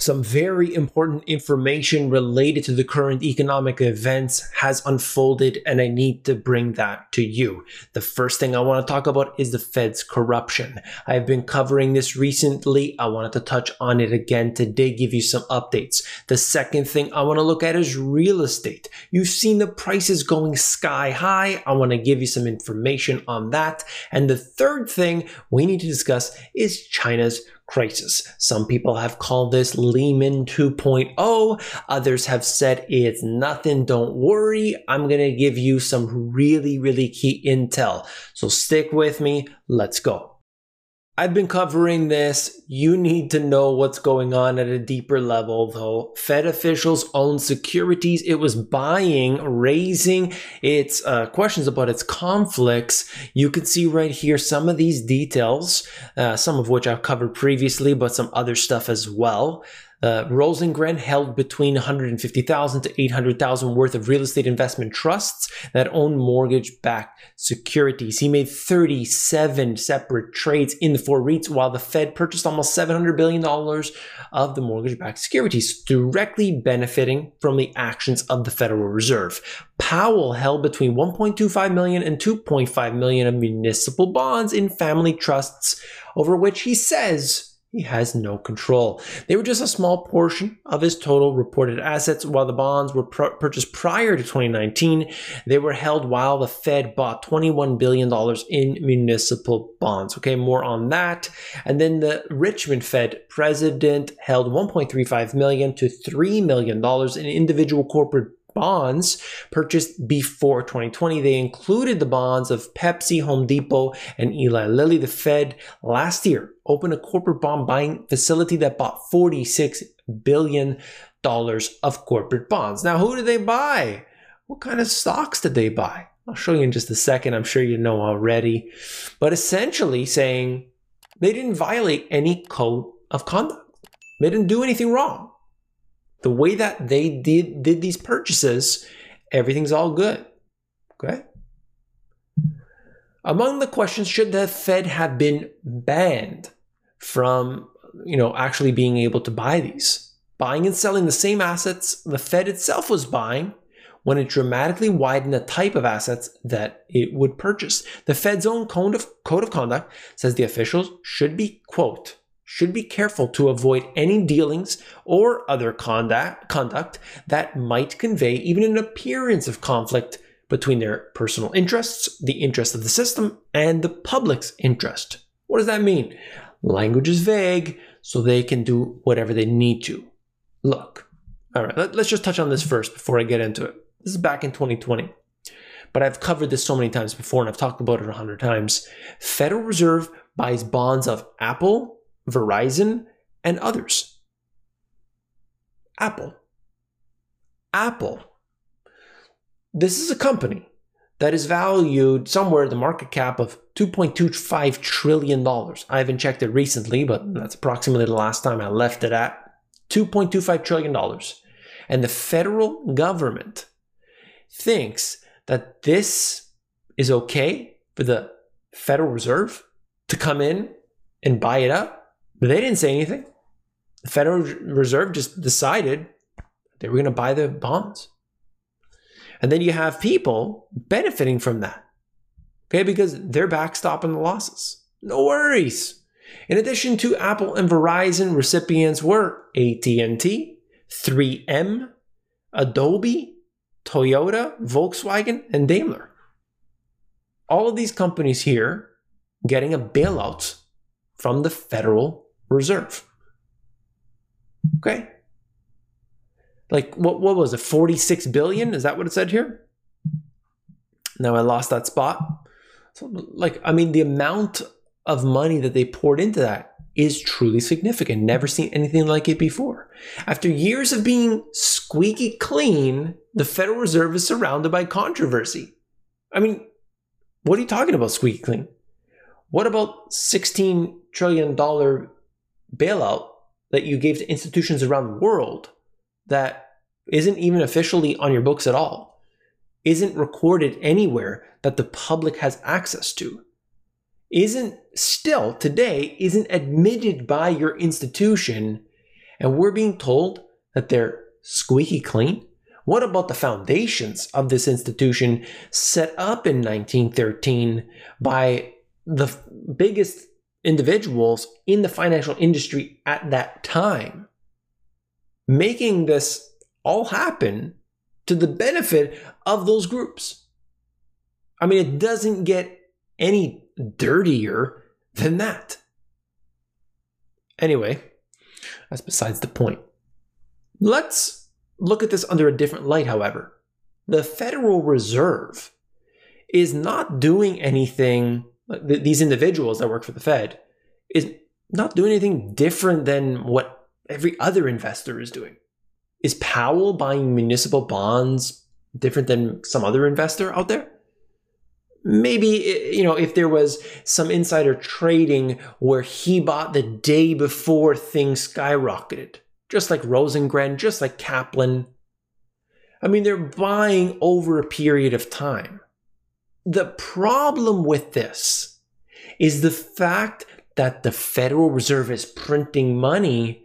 some very important information related to the current economic events has unfolded, and I need to bring that to you. The first thing I want to talk about is the Fed's corruption. I've been covering this recently. I wanted to touch on it again today, give you some updates. The second thing I want to look at is real estate. You've seen the prices going sky high. I want to give you some information on that. And the third thing we need to discuss is China's crisis. Some people have called this Lehman 2.0. Others have said it's nothing. Don't worry. I'm going to give you some really, really key intel. So stick with me. Let's go. I've been covering this. You need to know what's going on at a deeper level, though. Fed officials own securities it was buying, raising its uh, questions about its conflicts. You can see right here some of these details, uh, some of which I've covered previously, but some other stuff as well. Uh, Rosengren held between 150,000 to 800,000 worth of real estate investment trusts that own mortgage-backed securities. He made 37 separate trades in the four REITs, while the Fed purchased almost 700 billion dollars of the mortgage-backed securities, directly benefiting from the actions of the Federal Reserve. Powell held between 1.25 million and 2.5 million of municipal bonds in family trusts, over which he says he has no control. They were just a small portion of his total reported assets. While the bonds were pr- purchased prior to 2019, they were held while the Fed bought $21 billion in municipal bonds. Okay, more on that. And then the Richmond Fed president held 1.35 million to $3 million in individual corporate bonds purchased before 2020. They included the bonds of Pepsi, Home Depot, and Eli Lilly. The Fed last year opened a corporate bond buying facility that bought $46 billion of corporate bonds. Now, who did they buy? What kind of stocks did they buy? I'll show you in just a second. I'm sure you know already. But essentially saying they didn't violate any code of conduct. They didn't do anything wrong the way that they did did these purchases, everything's all good. Okay. Among the questions, should the Fed have been banned from, you know, actually being able to buy these? Buying and selling the same assets the Fed itself was buying when it dramatically widened the type of assets that it would purchase. The Fed's own code of, code of conduct says the officials should be, quote, should be careful to avoid any dealings or other conduct, conduct that might convey even an appearance of conflict between their personal interests, the interest of the system, and the public's interest. What does that mean? Language is vague, so they can do whatever they need to. Look, all right, let, us just touch on this first before I get into it. This is back in 2020, but I've covered this so many times before and I've talked about it a hundred times. Federal Reserve buys bonds of Apple, Verizon, and others. Apple. Apple. This is a company that is valued somewhere at the market cap of $2.25 trillion. I haven't checked it recently, but that's approximately the last time I left it at $2.25 trillion. And the federal government thinks that this is okay for the Federal Reserve to come in and buy it up but they didn't say anything. The Federal Reserve just decided they were going to buy the bonds. And then you have people benefiting from that. Okay, because they're backstopping the losses. No worries. In addition to Apple and Verizon, recipients were AT&T, 3M, Adobe, Toyota, Volkswagen, and Daimler. All of these companies here getting a bailout from the Federal reserve. Okay. Like what what was it? 46 billion? Is that what it said here? Now I lost that spot. So like I mean the amount of money that they poured into that is truly significant. Never seen anything like it before. After years of being squeaky clean, the Federal Reserve is surrounded by controversy. I mean, what are you talking about squeaky clean? What about 16 trillion dollar bailout that you gave to institutions around the world that isn't even officially on your books at all, isn't recorded anywhere that the public has access to, isn't still today, isn't admitted by your institution, And we're being told that they're squeaky clean? What about the foundations of this institution set up in 1913 by the biggest individuals in the financial industry at that time? Making this all happen to the benefit of those groups. I mean, it doesn't get any dirtier than that. Anyway, that's besides the point. Let's look at this under a different light, however. The Federal Reserve is not doing anything, these individuals that work for the Fed, is not doing anything different than what every other investor is doing. Is Powell buying municipal bonds different than some other investor out there? maybe you know if there was some insider trading where he bought the day before things skyrocketed just like rosengren just like kaplan i mean they're buying over a period of time the problem with this is the fact that the federal reserve is printing money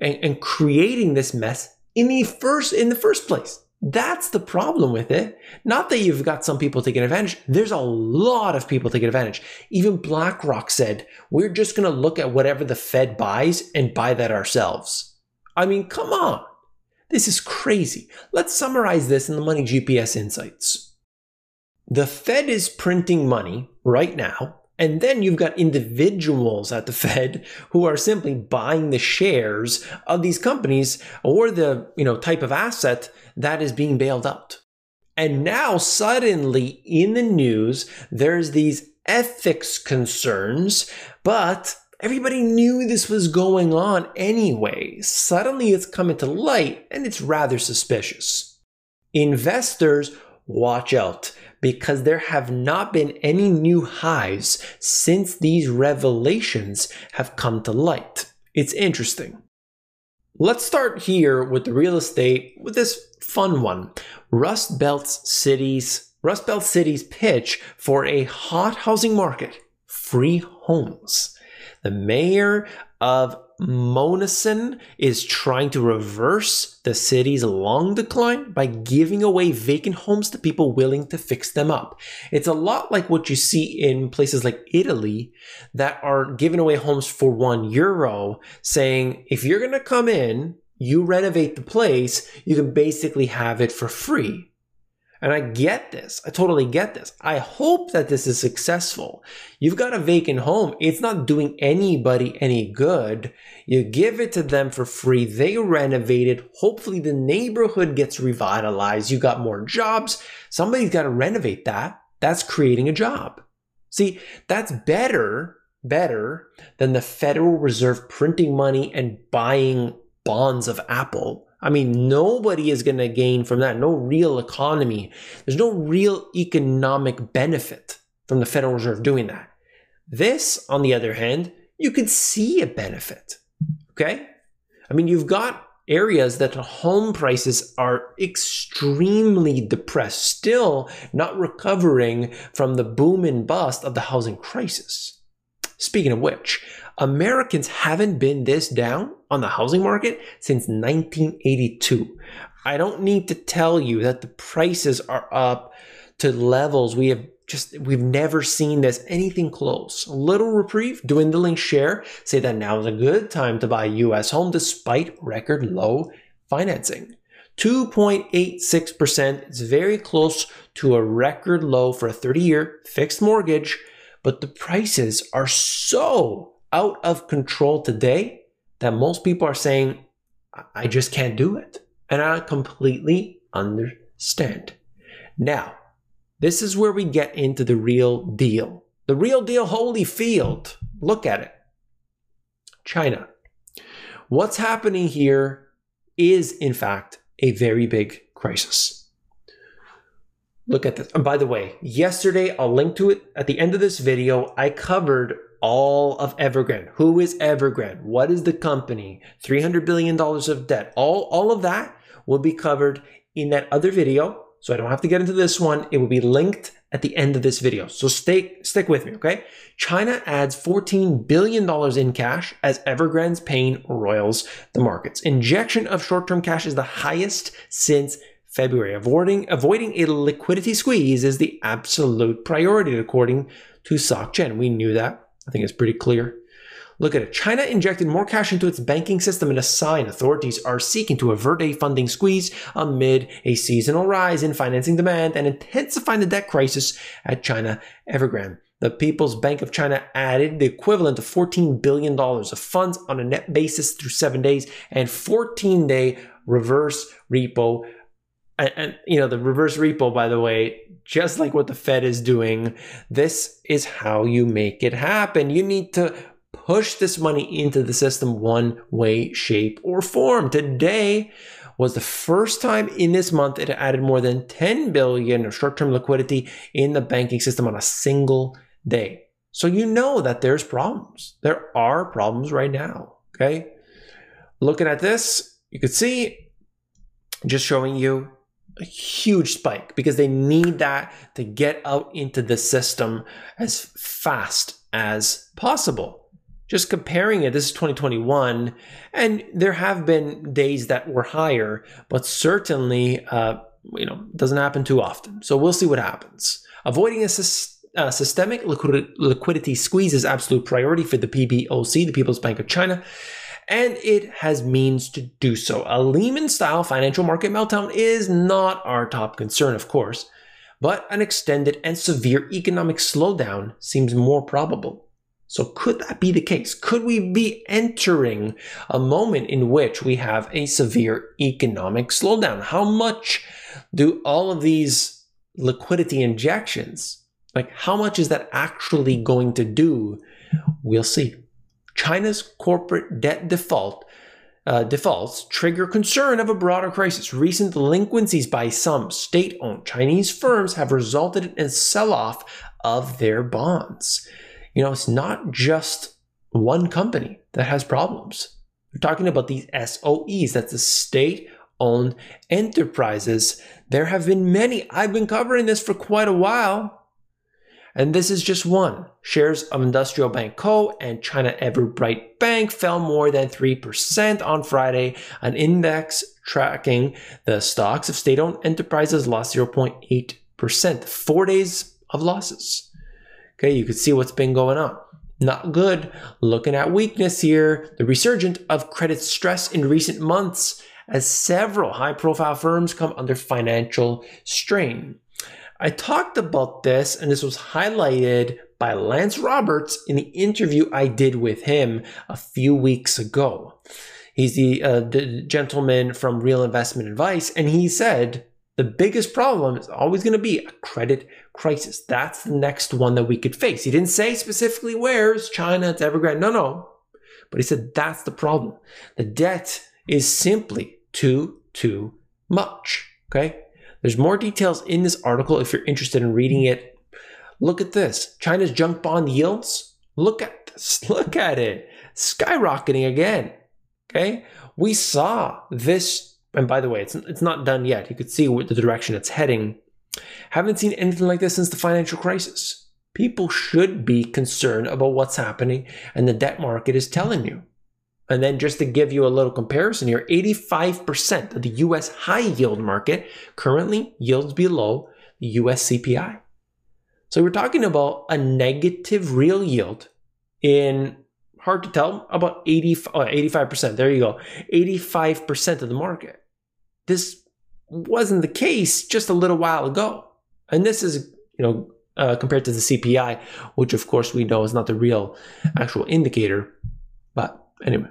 and, and creating this mess in the first in the first place that's the problem with it. Not that you've got some people taking advantage. There's a lot of people taking advantage. Even BlackRock said, we're just going to look at whatever the Fed buys and buy that ourselves. I mean, come on. This is crazy. Let's summarize this in the Money GPS insights. The Fed is printing money right now and then you've got individuals at the Fed who are simply buying the shares of these companies or the, you know, type of asset that is being bailed out. And now suddenly in the news, there's these ethics concerns, but everybody knew this was going on anyway. Suddenly it's coming to light and it's rather suspicious. Investors, watch out because there have not been any new highs since these revelations have come to light. It's interesting. Let's start here with the real estate with this fun one. Rust Belt Cities, Rust Belt cities pitch for a hot housing market, free homes. The mayor of Monessen is trying to reverse the city's long decline by giving away vacant homes to people willing to fix them up. It's a lot like what you see in places like Italy that are giving away homes for one euro, saying, if you're going to come in, you renovate the place, you can basically have it for free. And I get this. I totally get this. I hope that this is successful. You've got a vacant home. It's not doing anybody any good. You give it to them for free. They renovate it. Hopefully the neighborhood gets revitalized. You got more jobs. Somebody's got to renovate that. That's creating a job. See, that's better, better than the Federal Reserve printing money and buying bonds of Apple I mean, nobody is going to gain from that. No real economy. There's no real economic benefit from the Federal Reserve doing that. This, on the other hand, you could see a benefit. Okay? I mean, you've got areas that home prices are extremely depressed, still not recovering from the boom and bust of the housing crisis. Speaking of which, Americans haven't been this down on the housing market since 1982. I don't need to tell you that the prices are up to levels we have just we've never seen this anything close. Little reprieve, dwindling share say that now is a good time to buy a US home despite record low financing. 2.86% is very close to a record low for a 30 year fixed mortgage, but the prices are so out of control today that most people are saying, I just can't do it. And I completely understand. Now, this is where we get into the real deal. The real deal, Holyfield. Look at it. China. What's happening here is, in fact, a very big crisis. Look at this. And by the way, yesterday, I'll link to it at the end of this video. I covered all of Evergrande. Who is Evergrande? What is the company? $300 billion of debt. All, all of that will be covered in that other video so I don't have to get into this one. It will be linked at the end of this video. So stay stick with me, okay? China adds $14 billion in cash as Evergrande's pain roils the markets. Injection of short-term cash is the highest since February. Avoiding, avoiding a liquidity squeeze is the absolute priority, according to SocGen. We knew that. I think it's pretty clear. Look at it. China injected more cash into its banking system in a sign authorities are seeking to avert a funding squeeze amid a seasonal rise in financing demand and intensifying the debt crisis at China Evergrande. The People's Bank of China added the equivalent of $14 billion of funds on a net basis through seven days and 14 day reverse repo. And, you know, the reverse repo, by the way, just like what the Fed is doing, this is how you make it happen. You need to push this money into the system one way, shape, or form. Today was the first time in this month it added more than 10 billion of short-term liquidity in the banking system on a single day. So you know that there's problems. There are problems right now. Okay. Looking at this, you could see just showing you a huge spike because they need that to get out into the system as fast as possible just comparing it, this is 2021, and there have been days that were higher, but certainly, uh, you know, doesn't happen too often. So we'll see what happens. Avoiding a, uh, systemic liquidity squeeze is absolute priority for the PBOC, the People's Bank of China, and it has means to do so. A Lehman-style financial market meltdown is not our top concern, of course, but an extended and severe economic slowdown seems more probable. So could that be the case? Could we be entering a moment in which we have a severe economic slowdown? How much do all of these liquidity injections, like how much is that actually going to do? We'll see. China's corporate debt default uh, defaults trigger concern of a broader crisis. Recent delinquencies by some state owned Chinese firms have resulted in a sell off of their bonds you know, it's not just one company that has problems. We're talking about these SOEs, that's the state owned enterprises. There have been many. I've been covering this for quite a while. And this is just one. Shares of Industrial Bank Co. and China Everbright Bank fell more than 3% on Friday. An index tracking the stocks of state owned enterprises lost 0.8%. Four days of losses. Okay, you could see what's been going on. Not good. Looking at weakness here, the resurgence of credit stress in recent months as several high profile firms come under financial strain. I talked about this and this was highlighted by Lance Roberts in the interview I did with him a few weeks ago. He's the, uh, the gentleman from Real Investment Advice, and he said the biggest problem is always going to be a credit crisis. That's the next one that we could face. He didn't say specifically where it's China, it's Evergrande. No, no. But he said that's the problem. The debt is simply too, too much. Okay. There's more details in this article if you're interested in reading it. Look at this China's junk bond yields. Look at this. Look at it. Skyrocketing again. Okay. We saw this and by the way, it's it's not done yet. You could see what the direction it's heading. Haven't seen anything like this since the financial crisis. People should be concerned about what's happening and the debt market is telling you. And then just to give you a little comparison here, 85% of the US high yield market currently yields below the US CPI. So we're talking about a negative real yield in hard to tell, about 80, oh, 85%. There you go. 85% of the market. This wasn't the case just a little while ago. And this is, you know, uh, compared to the CPI, which of course we know is not the real actual indicator. But anyway.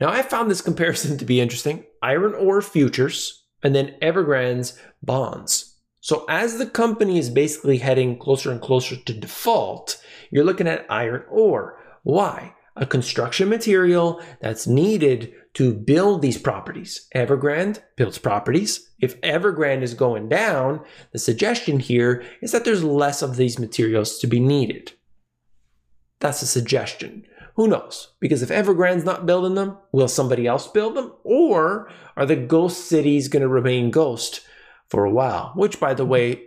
Now I found this comparison to be interesting. Iron ore futures and then Evergrande's bonds. So as the company is basically heading closer and closer to default, you're looking at iron ore. Why? A construction material that's needed to build these properties. Evergrande builds properties. If Evergrande is going down, the suggestion here is that there's less of these materials to be needed. That's a suggestion. Who knows? Because if Evergrande's not building them, will somebody else build them? Or are the ghost cities going to remain ghost for a while, which, by the way,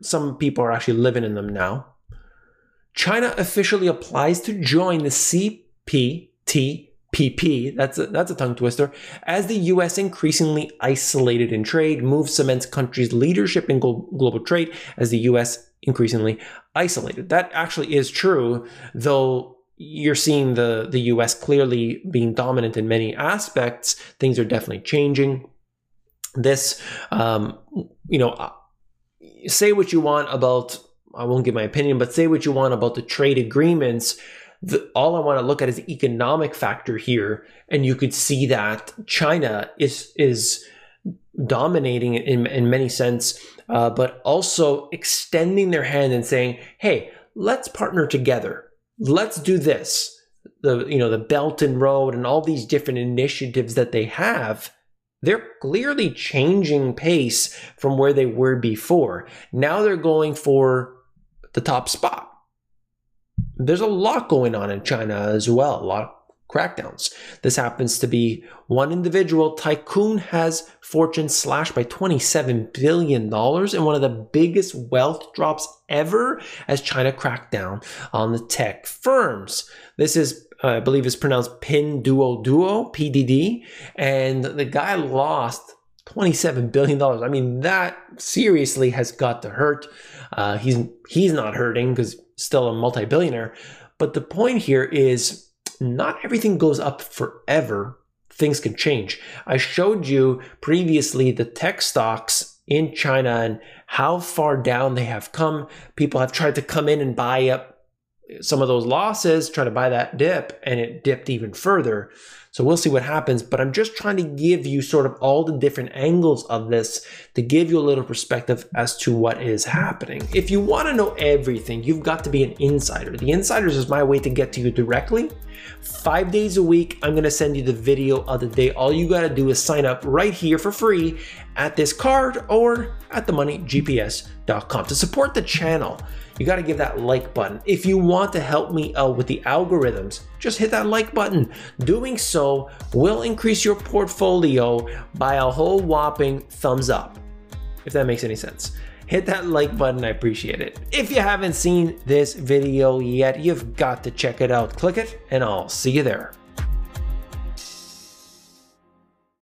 some people are actually living in them now. China officially applies to join the CPTPP, that's a, that's a tongue twister, as the US increasingly isolated in trade, moves cements country's leadership in global trade as the US increasingly isolated. That actually is true, though you're seeing the, the US clearly being dominant in many aspects. Things are definitely changing. This, um, you know, uh, say what you want about, I won't give my opinion, but say what you want about the trade agreements. The, all I want to look at is the economic factor here, and you could see that China is is dominating in in many sense, uh, but also extending their hand and saying, "Hey, let's partner together let's do this. The you know the Belt and Road and all these different initiatives that they have, they're clearly changing pace from where they were before. Now they're going for the top spot. There's a lot going on in China as well, a lot crackdowns. This happens to be one individual. Tycoon has fortune slashed by $27 billion in one of the biggest wealth drops ever as China cracked down on the tech firms. This is, I believe, is pronounced Pinduoduo, PDD, and the guy lost $27 billion. I mean, that seriously has got to hurt. Uh, he's he's not hurting because still a multi-billionaire. But the point here is not everything goes up forever. Things can change. I showed you previously the tech stocks in China and how far down they have come. People have tried to come in and buy up some of those losses, try to buy that dip, and it dipped even further. So we'll see what happens. But I'm just trying to give you sort of all the different angles of this to give you a little perspective as to what is happening. If you want to know everything, you've got to be an insider. The insiders is my way to get to you directly. Five days a week, I'm going to send you the video of the day. All you got to do is sign up right here for free at this card or at themoneygps.com to support the channel you got to give that like button. If you want to help me out with the algorithms, just hit that like button. Doing so will increase your portfolio by a whole whopping thumbs up, if that makes any sense. Hit that like button, I appreciate it. If you haven't seen this video yet, you've got to check it out. Click it, and I'll see you there.